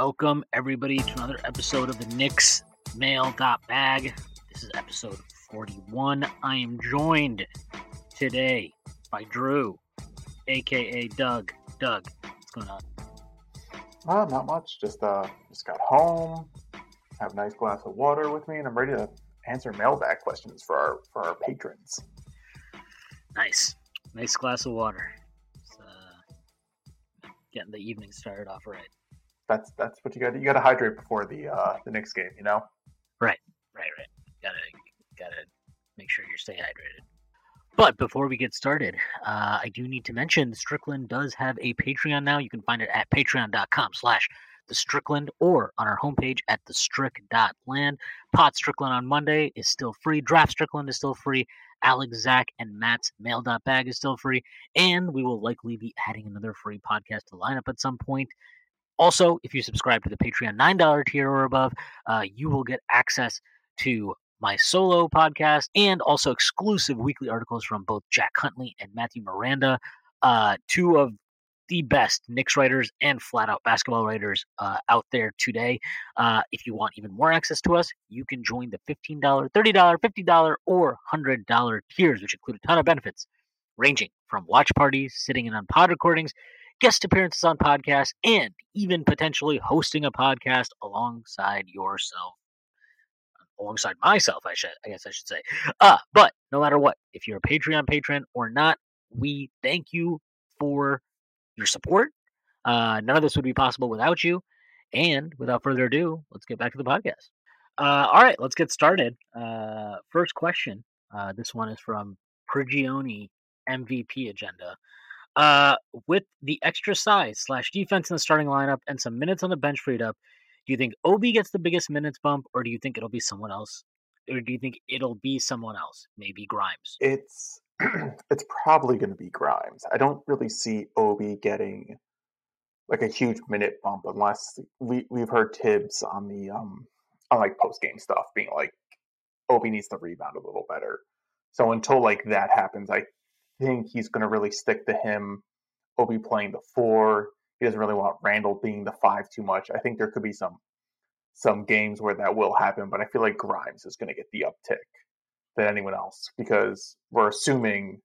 Welcome, everybody, to another episode of the Knicks Mail Bag. This is episode 41. I am joined today by Drew, aka Doug. Doug, what's going on? Uh, not much. Just uh, just got home, have a nice glass of water with me, and I'm ready to answer mailbag questions for our for our patrons. Nice, nice glass of water. uh, getting the evening started off right that's that's what you got. You got to hydrate before the uh, the next game. You know. Right, right, right. Gotta gotta make sure you stay hydrated. But before we get started, uh, I do need to mention Strickland does have a Patreon now. You can find it at patreon.com slash the Strickland or on our homepage at the strick.land. Pod Strickland on Monday is still free. Draft Strickland is still free. Alex, Zach, and Matt's mail.bag is still free. And we will likely be adding another free podcast to lineup at some point. Also, if you subscribe to the Patreon $9 tier or above, uh, you will get access to my solo podcast and also exclusive weekly articles from both Jack Huntley and Matthew Miranda, uh, two of the best Knicks writers and flat out basketball writers uh, out there today. Uh, if you want even more access to us, you can join the $15, $30, $50, or $100 tiers, which include a ton of benefits, ranging from watch parties, sitting in on pod recordings, guest appearances on podcasts, and even potentially hosting a podcast alongside yourself. Alongside myself, I should, I guess I should say. Uh, but no matter what, if you're a Patreon patron or not, we thank you for your support. Uh, none of this would be possible without you. And without further ado, let's get back to the podcast. Uh, all right, let's get started. Uh, first question. Uh, this one is from Prigioni MVP Agenda. Uh, with the extra size slash defense in the starting lineup and some minutes on the bench freed up, do you think Obi gets the biggest minutes bump, or do you think it'll be someone else, or do you think it'll be someone else, maybe Grimes? It's it's probably going to be Grimes. I don't really see Obi getting like a huge minute bump unless we we've heard Thibs on the um on like post game stuff being like Obi needs to rebound a little better. So until like that happens, I think he's going to really stick to him. Obi playing the four. He doesn't really want Randall being the five too much. I think there could be some some games where that will happen, but I feel like Grimes is going to get the uptick than anyone else because we're assuming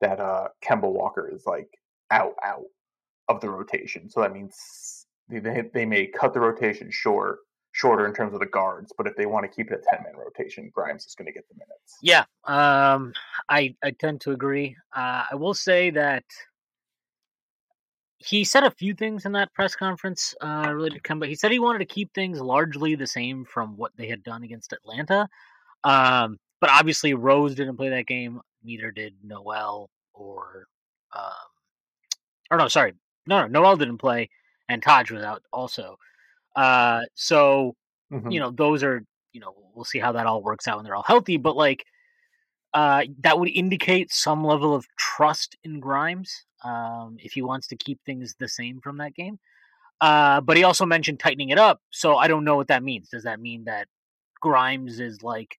that uh Kemba Walker is like out out of the rotation. So that means they they may cut the rotation short shorter in terms of the guards, but if they want to keep it a 10 man rotation, Grimes is going to get the minutes. Yeah, um, I, I tend to agree. Uh, I will say that he said a few things in that press conference uh, related to Kemba. He said he wanted to keep things largely the same from what they had done against Atlanta. Um, but obviously, Rose didn't play that game. Neither did Noel or, um, or no, sorry, no, no, Noel didn't play, and Taj was out also. Uh, so Mhm. you know those are you know we'll see how that all works out when they're all healthy. But like uh, that would indicate some level of trust in Grimes um, if he wants to keep things the same from that game. Uh, but he also mentioned tightening it up, so I don't know what that means. Does that mean that Grimes is like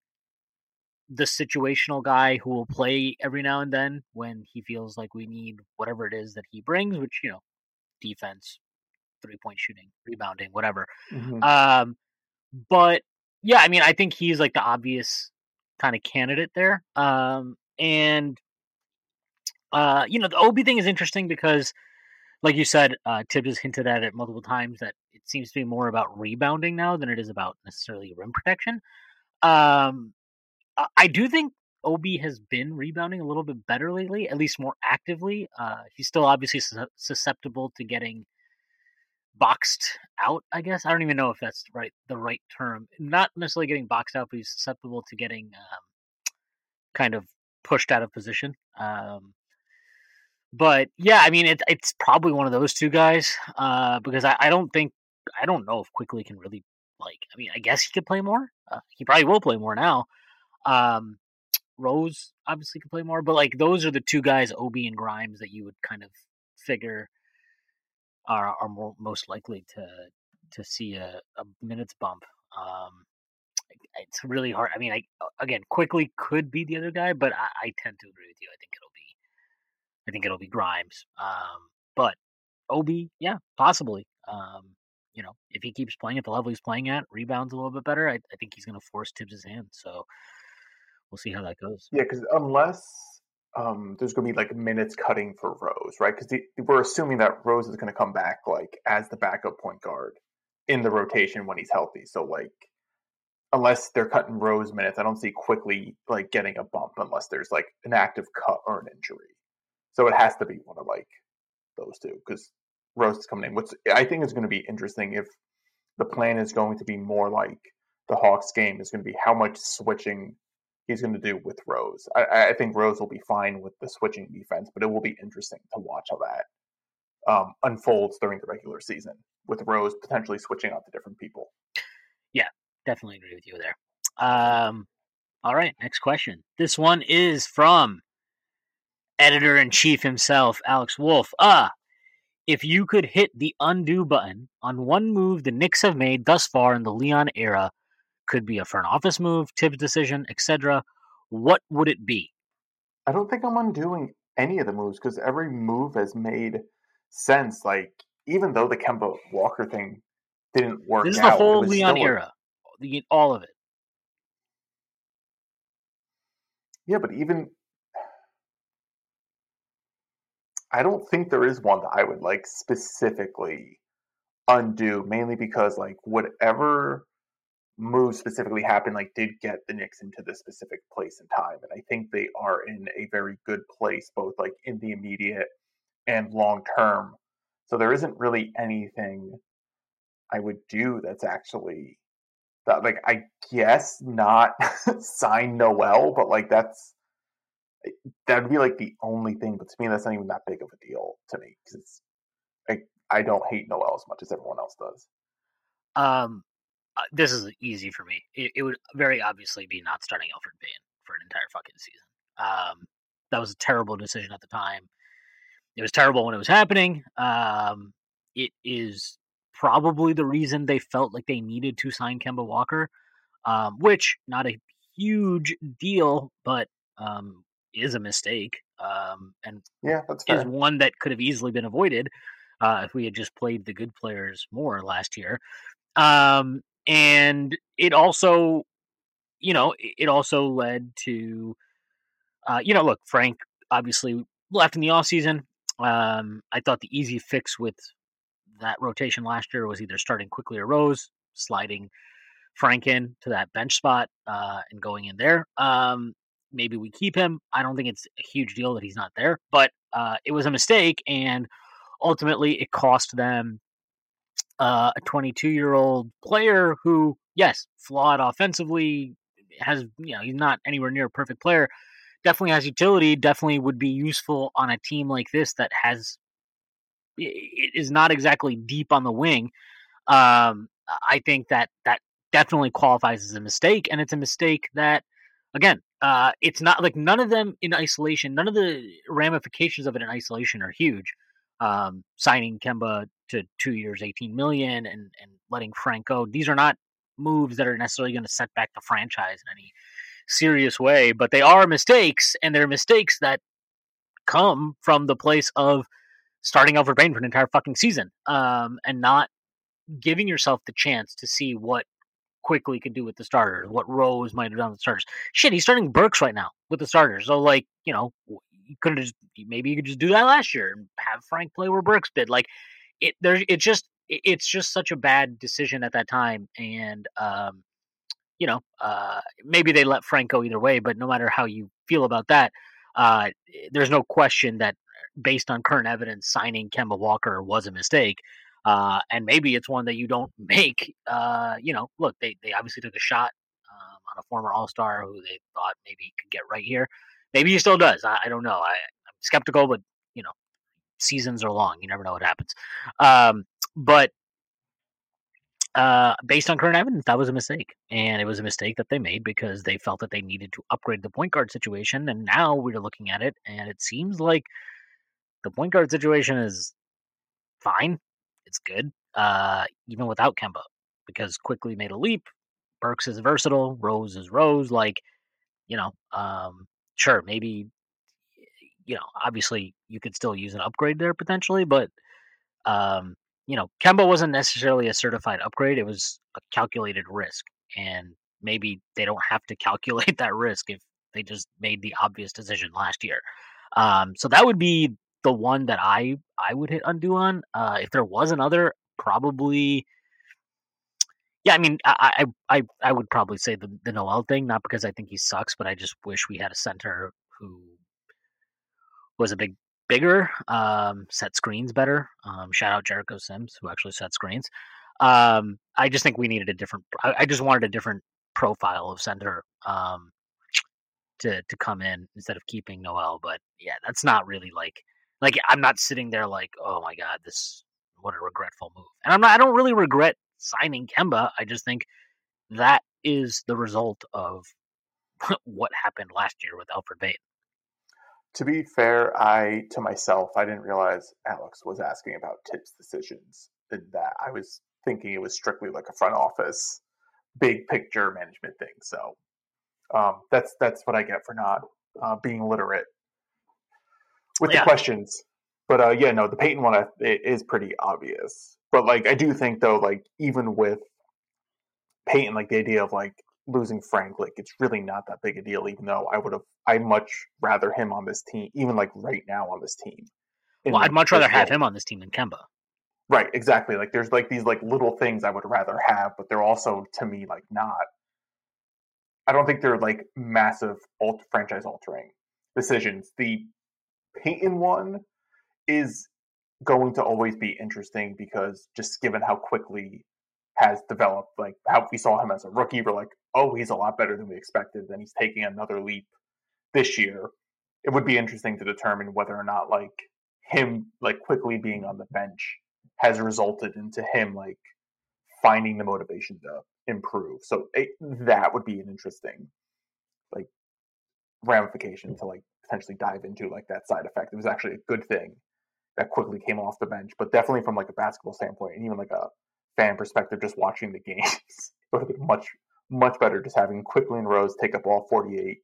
the situational guy who will play every now and then when he feels like we need whatever it is that he brings, which you know, defense, three point shooting, rebounding, whatever. Mhm. Um, but yeah, I mean, I think he's like the obvious kind of candidate there. Um, and uh, you know, the Obi thing is interesting because, like you said, uh, Thibs has hinted at it multiple times that it seems to be more about rebounding now than it is about necessarily rim protection. Um, I- do think Obi has been rebounding a little bit better lately, at least more actively. Uh, he's still obviously sus- susceptible to getting boxed out. I guess I don't even know if that's right the right term. Not necessarily getting boxed out, but he's susceptible to getting um, kind of pushed out of position. Um, but yeah, I mean, it, it's probably one of those two guys uh, because I, I don't think I don't know if Quickley can really like. I mean, I guess he could play more. Uh, he probably will play more now. Um, Rose obviously could play more, but like those are the two guys, Obi and Grimes, that you would kind of figure are are more, most likely to to see a, a minutes bump. Um, it's really hard. I mean, I again, Quickley could be the other guy, but I, I tend to agree with you. I think it'll be, I think it'll be Grimes. Um, but Ob, yeah, possibly. Um, you know, if he keeps playing at the level he's playing at, rebounds a little bit better, I, I think he's going to force Thibs' hand. So we'll see how that goes. Yeah, because unless um, there's going to be like minutes cutting for Rose, right? Because we're assuming that Rose is going to come back like as the backup point guard in the rotation when he's healthy. So like, unless they're cutting Rose minutes, I don't see Quickley like getting a bump unless there's like an active cut or an injury. So it has to be one of like those two because Rose is coming in. What's I think is going to be interesting if the plan is going to be more like the Hawks game is going to be how much switching he's going to do with Rose. I, I, think Rose will be fine with the switching defense, but it will be interesting to watch how that um, unfolds during the regular season with Rose potentially switching out to different people. Yeah, definitely agree with you there. Um, all right, next question. This one is from editor in chief himself, Alex Wolf. Ah, if you could hit the undo button on one move the Knicks have made thus far in the Leon era, could be a front office move, Thibs decision, etc. What would it be? I don't think I'm undoing any of the moves because every move has made sense. Like even though the Kemba Walker thing didn't work, this is out, the whole Leon era, the, all of it. Yeah, but even I don't think there is one that I would like specifically undo, mainly because like whatever move specifically happened like did get the Knicks into this specific place and time. And I think they are in a very good place, both like in the immediate and long term. So there isn't really anything I would do that's actually that like I guess not sign Noel, but like that's that'd be like the only thing. But to me, that's not even that big of a deal to me because it's I I don't hate Noel as much as everyone else does. Um, uh, this is easy for me. It, it, would very obviously be not starting Elfrid Payton for an entire fucking season. Um, that was a terrible decision at the time. It was terrible when it was happening. Um, it is probably the reason they felt like they needed to sign Kemba Walker, um, which not a huge deal, but um, is a mistake. Um, and yeah, that's fair. is one that could have easily been avoided uh, if we had just played the good players more last year. Um, and it also you know it also led to uh, you know look frank obviously left in the off season um, i thought the easy fix with that rotation last year was either starting Quickley or rose sliding frank in to that bench spot uh, and going in there um, maybe we keep him. I don't think it's a huge deal that he's not there but uh, it was a mistake and ultimately it cost them uh, a 22 year old player who, yes, flawed offensively, has, you know, he's not anywhere near a perfect player, definitely has utility, definitely would be useful on a team like this that has, it is not exactly deep on the wing. Um, I think that that definitely qualifies as a mistake, and it's a mistake that, again, uh, it's not like none of them in isolation. None of the ramifications of it in isolation are huge. Um, signing Kemba to two years, eighteen million, and and letting Frank go. These are not moves that are necessarily going to set back the franchise in any serious way, but they are mistakes, and they're mistakes that come from the place of starting Elfrid Payton for an entire fucking season, um, and not giving yourself the chance to see what Quickley could do with the starters, what Rose might have done with the starters. Shit, he's starting Burks right now with the starters. So like, you know, you could have just maybe you could just do that last year and have Frank play where Burks did. Like it there it's just it's just such a bad decision at that time and um you know, uh maybe they let Frank go either way, but no matter how you feel about that, uh there's no question that based on current evidence signing Kemba Walker was a mistake. Uh, and maybe it's one that you don't make. Uh, you know, look, they, they obviously took a shot um, on a former All Star who they thought maybe could get right here. Maybe he still does. I, I don't know. I, I'm skeptical, but you know, seasons are long. You never know what happens. Um, but uh, based on current evidence, that was a mistake, and it was a mistake that they made because they felt that they needed to upgrade the point guard situation. And now we're looking at it, and it seems like the point guard situation is fine. It's good, uh, even without Kemba, because Quickley made a leap. Burks is versatile. Rose is Rose. Like, you know, um, sure, maybe, you know, obviously you could still use an upgrade there potentially, but, um, you know, Kemba wasn't necessarily a certified upgrade. It was a calculated risk, and maybe they don't have to calculate that risk if they just made the obvious decision last year. Um, so that would be the one that I I would hit undo on. Uh, if there was another, probably. Yeah, I mean, I I I, would probably say the the Noel thing, not because I think he sucks, but I just wish we had a center who was a big bigger, um, set screens better. Um, shout out Jericho Sims, who actually set screens. Um, I just think we needed a different. I, I just wanted a different profile of center um, to to come in instead of keeping Noel. But yeah, that's not really like like I'm not sitting there like, oh my god, this what a regretful move. And I'm not. I don't really regret signing Kemba. I just think that is the result of what happened last year with Elfrid Payton. To be fair, I to myself, I didn't realize Alex was asking about Thibs decisions. And that I was thinking it was strictly like a front office, big picture management thing. So um, that's that's what I get for not uh, being literate with yeah. the questions. But uh, yeah, no, the Payton one is pretty obvious. But like, I do think though, like even with Payton, like the idea of like losing Frank, like it's really not that big a deal. Even though I would have, I much rather him on this team, even like right now on this team. Well, I'd much rather have him on this team than Kemba. Right, exactly. Like there's like these like little things I would rather have, but they're also to me like not. I don't think they're like massive alt franchise altering decisions. The Payton one is going to always be interesting because just given how Quickley has developed, like how we saw him as a rookie, we're like, oh, he's a lot better than we expected. Then he's taking another leap this year. It would be interesting to determine whether or not like him like Quickley being on the bench has resulted into him like finding the motivation to improve. So it, that would be an interesting like ramification to like potentially dive into like that side effect. It was actually a good thing that Quickley came off the bench, but definitely from like a basketball standpoint and even like a fan perspective, just watching the games, it would have been much much better just having Quickley and Rose take up all 48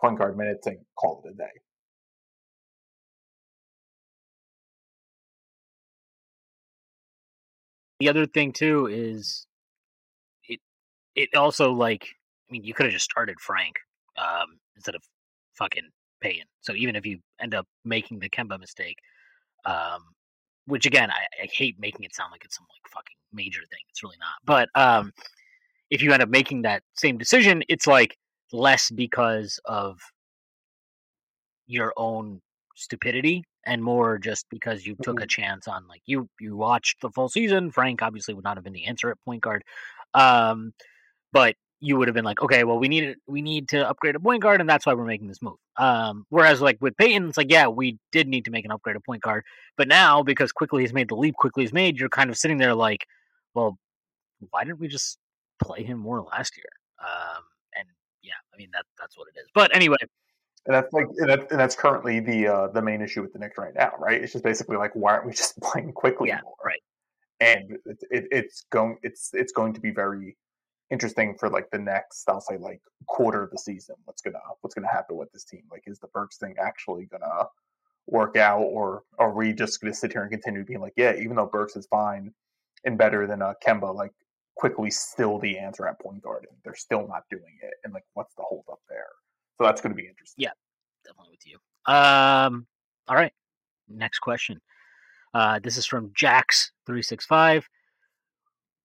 point guard minutes and call it a day. The other thing too is it it also like I mean you could have just started Frank um, instead of fucking Payton. So even if you end up making the Kemba mistake, um, which again I, I, hate making it sound like it's some like fucking major thing. It's really not. But um, if you end up making that same decision, it's like less because of your own stupidity and more just because you took a mm-hmm. chance on like you you watched the full season. Frank obviously would not have been the answer at point guard. Um, but you would have been like, okay, well, we need we need to upgrade a point guard, and that's why we're making this move. Um, whereas like with Payton, it's like, yeah, we did need to make an upgrade a point guard, but now because Quickley has made the leap, Quickley has made, you're kind of sitting there like, well, why didn't we just play him more last year? Um, and yeah, I mean that that's what it is. But anyway, and that's like and, that, and that's currently the uh, the main issue with the Knicks right now, right? It's just basically like why aren't we just playing Quickley yeah, more? right. And it, it, it's going it's it's going to be very interesting for like the next I'll say like quarter of the season. What's gonna what's gonna happen with this team? Like is the Burks thing actually gonna work out, or are we just gonna sit here and continue being like, yeah, even though Burks is fine and better than uh, Kemba, like Quickley still the answer at point guard, and they're still not doing it, and like what's the hold up there? So that's to be interesting. Yeah, definitely with you. Um, all right, next question. Uh, this is from Jax three six five.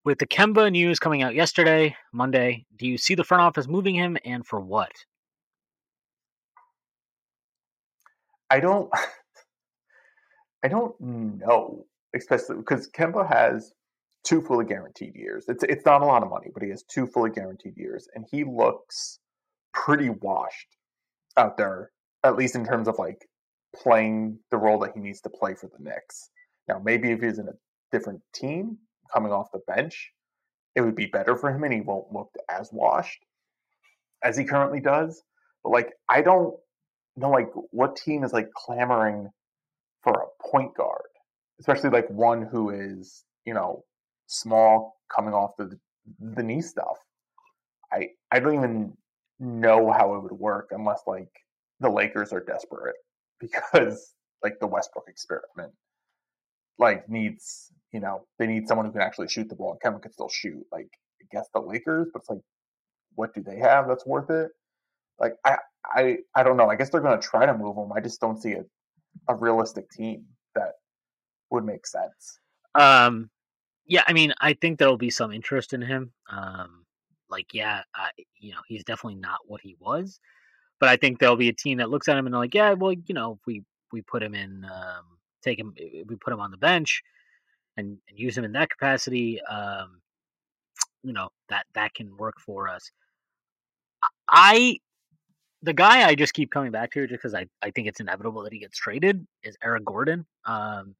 With the Kemba news coming out yesterday, Monday, do you see the front office moving him and for what? I don't I don't know, especially because Kemba has two fully guaranteed years. It's it's not a lot of money, but he has two fully guaranteed years and he looks pretty washed out there, at least in terms of like playing the role that he needs to play for the Knicks. Now, maybe if he's in a different team, coming off the bench, it would be better for him and he won't look as washed as he currently does. But like I don't know like what team is like clamoring for a point guard, especially like one who is, you know, small coming off the the knee stuff. I I don't even know how it would work unless like the Lakers are desperate because like the Westbrook experiment like needs you know they need someone who can actually shoot the ball and Kemba can still shoot. Like I guess the Lakers, but it's like what do they have that's worth it? Like I I I don't know. I guess they're going to try to move him. I just don't see a a realistic team that would make sense. Um, yeah, I mean, I think there'll be some interest in him. Um, like, yeah, I, you know, he's definitely not what he was, but I think there'll be a team that looks at him and they're like, yeah, well, you know, if we we put him in, um, take him, we put him on the bench, and, and use him in that capacity, um, you know that that can work for us. I the guy I just keep coming back to just because I, I think it's inevitable that he gets traded is Eric Gordon. Um,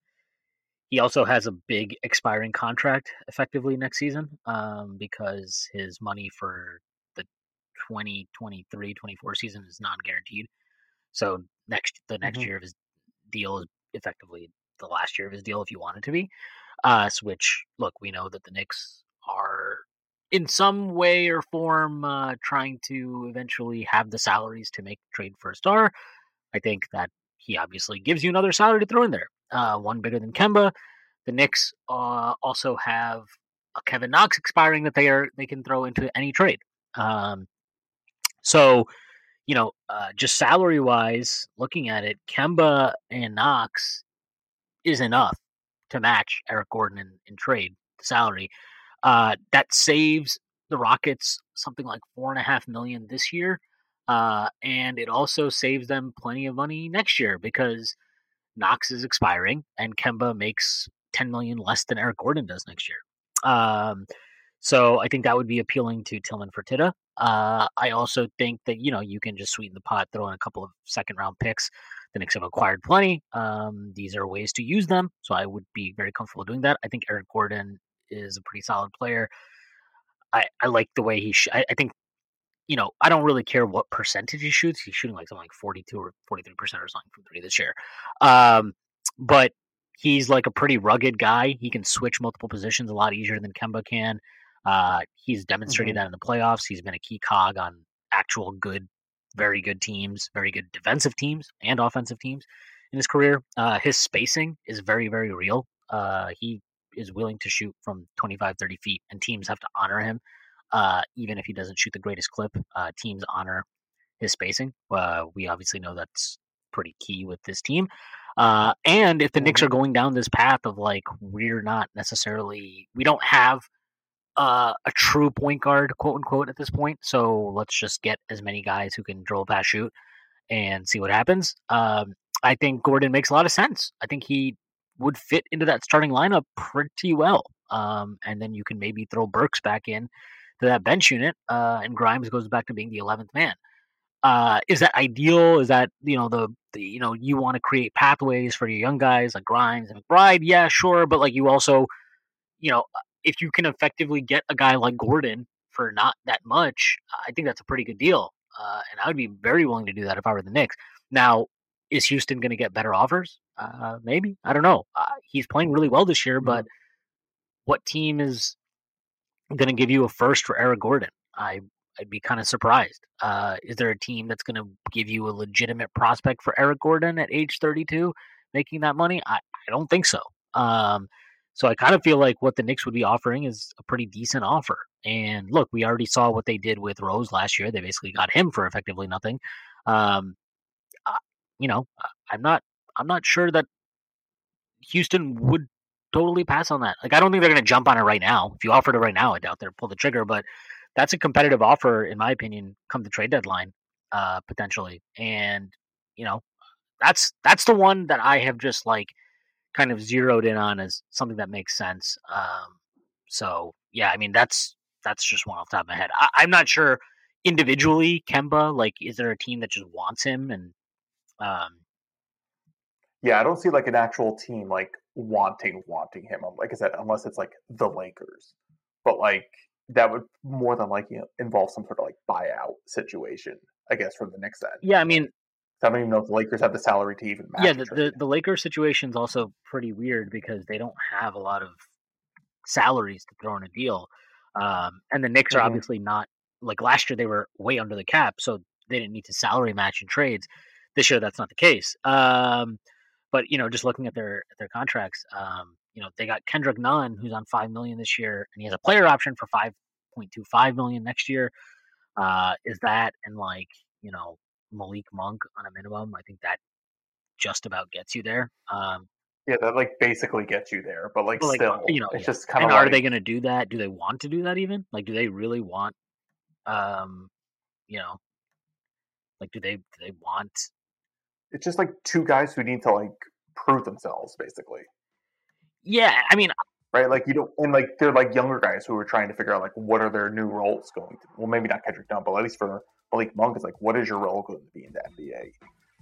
he also has a big expiring contract effectively next season um, because his money for the 2023 24 season is non guaranteed. So next the next mm-hmm. year of his deal is effectively the last year of his deal if you want it to be. Uh, which look, we know that the Knicks are in some way or form uh, trying to eventually have the salaries to make trade for a star. I think that he obviously gives you another salary to throw in there, uh, one bigger than Kemba. The Knicks uh, also have a Kevin Knox expiring that they are they can throw into any trade. Um, so, you know, uh, just salary wise, looking at it, Kemba and Knox is enough to match Eric Gordon in, in trade salary. Uh, that saves the Rockets something like four and a half million this year, uh, and it also saves them plenty of money next year because Knox is expiring and Kemba makes ten million less than Eric Gordon does next year. Um, so I think that would be appealing to Tillman Fertitta. Uh, I also think that you know you can just sweeten the pot, throw in a couple of second round picks the Knicks have acquired plenty. Um, these are ways to use them, so I would be very comfortable doing that. I think Eric Gordon is a pretty solid player. I, I like the way he. Sh- I, I, think, you know, I don't really care what percentage he shoots. He's shooting like something like forty-two or forty-three percent or something from three this year. Um, but he's like a pretty rugged guy. He can switch multiple positions a lot easier than Kemba can. Uh, he's demonstrated mm-hmm. that in the playoffs. He's been a key cog on actual good very good teams, very good defensive teams and offensive teams in his career. Uh, his spacing is very, very real. Uh, he is willing to shoot from 25, 30 feet, and teams have to honor him. Uh, even if he doesn't shoot the greatest clip, uh, teams honor his spacing. Uh, we obviously know that's pretty key with this team. Uh, and if the Knicks are mm-hmm. going down this path of like, we're not necessarily, we don't have uh, a true point guard, quote unquote, at this point. So let's just get as many guys who can dribble, pass, shoot, and see what happens. Um, I think Gordon makes a lot of sense. I think he would fit into that starting lineup pretty well. Um, and then you can maybe throw Burks back in to that bench unit, uh, and Grimes goes back to being the eleventh man. Uh, is that ideal? Is that you know the, the you know you want to create pathways for your young guys like Grimes and McBride? Yeah, sure, but like you also, you know, if you can effectively get a guy like Gordon for not that much, I think that's a pretty good deal. Uh, and I would be very willing to do that if I were the Knicks. Now, is Houston going to get better offers? Uh, maybe. I don't know. Uh, he's playing really well this year, mm-hmm. but what team is going to give you a first for Eric Gordon? I I'd be kind of surprised. Uh, is there a team that's going to give you a legitimate prospect for Eric Gordon at age 32, making that money? I, I don't think so. Um, so I kind of feel like what the Knicks would be offering is a pretty decent offer. And look, we already saw what they did with Rose last year. They basically got him for effectively nothing. Um, you know, I'm not I'm not sure that Houston would totally pass on that. Like I don't think they're going to jump on it right now. If you offered it right now, I doubt they'll pull the trigger. But that's a competitive offer, in my opinion, come the trade deadline, uh, potentially. And you know, that's that's the one that I have just like kind of zeroed in on as something that makes sense. Um, so yeah, I mean that's that's just one off the top of my head. I, am not sure individually, Kemba. Like, is there a team that just wants him? And um, yeah, I don't see like an actual team like wanting wanting him. Like I said, unless it's like the Lakers, but like that would more than likely involve some sort of like buyout situation. I guess from the Knicks end. Yeah, I mean, I don't even know if the Lakers have the salary to even match. Yeah, the, the, the Lakers situation is also pretty weird because they don't have a lot of salaries to throw in a deal. Um, and the Knicks mm-hmm. are obviously not like last year they were way under the cap, so they didn't need to salary match in trades. This year that's not the case. Um, but you know, just looking at their at their contracts, um, you know, they got Kendrick Nunn who's on five million this year, and he has a player option for five point two five million next year. Uh, is that and like you know Malik Monk on a minimum? I think that just about gets you there. Um, yeah, that like basically gets you there, but like, but like still, you know, it's yeah. just kind of. Like... Are they going to do that? Do they want to do that even? Like, do they really want? Um, you know, like, do they do they want? It's just like two guys who need to like prove themselves, basically. Yeah, I mean, right? Like you don't, and like they're like younger guys who are trying to figure out like what are their new roles going to. Well, maybe not Kendrick Nunn, but at least for Malik Monk, is like what is your role going to be in the NBA?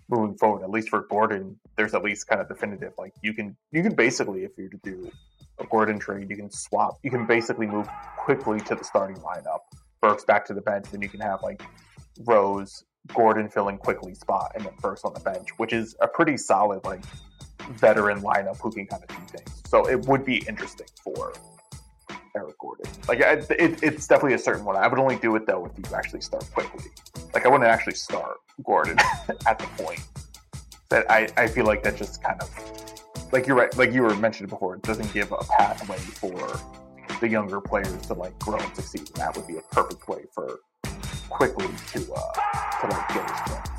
moving forward. At least for Gordon, there's at least kind of definitive. Like you can you can basically, if to do a Gordon trade, you can swap. You can basically move Quickley to the starting lineup. Burks back to the bench, then you can have like Rose, Gordon filling Quickley spot, and then Burks on the bench, which is a pretty solid like veteran lineup who can kind of do things. So it would be interesting for Gordon. Like it, it, it's definitely a certain one. I would only do it though if you actually start Quickley. Like I wouldn't actually start Gordon at the point that I, I feel like that just kind of like you're right like you were mentioned before it doesn't give a pathway for the younger players to like grow and succeed and that would be a perfect way for Quickley to uh to like get his points.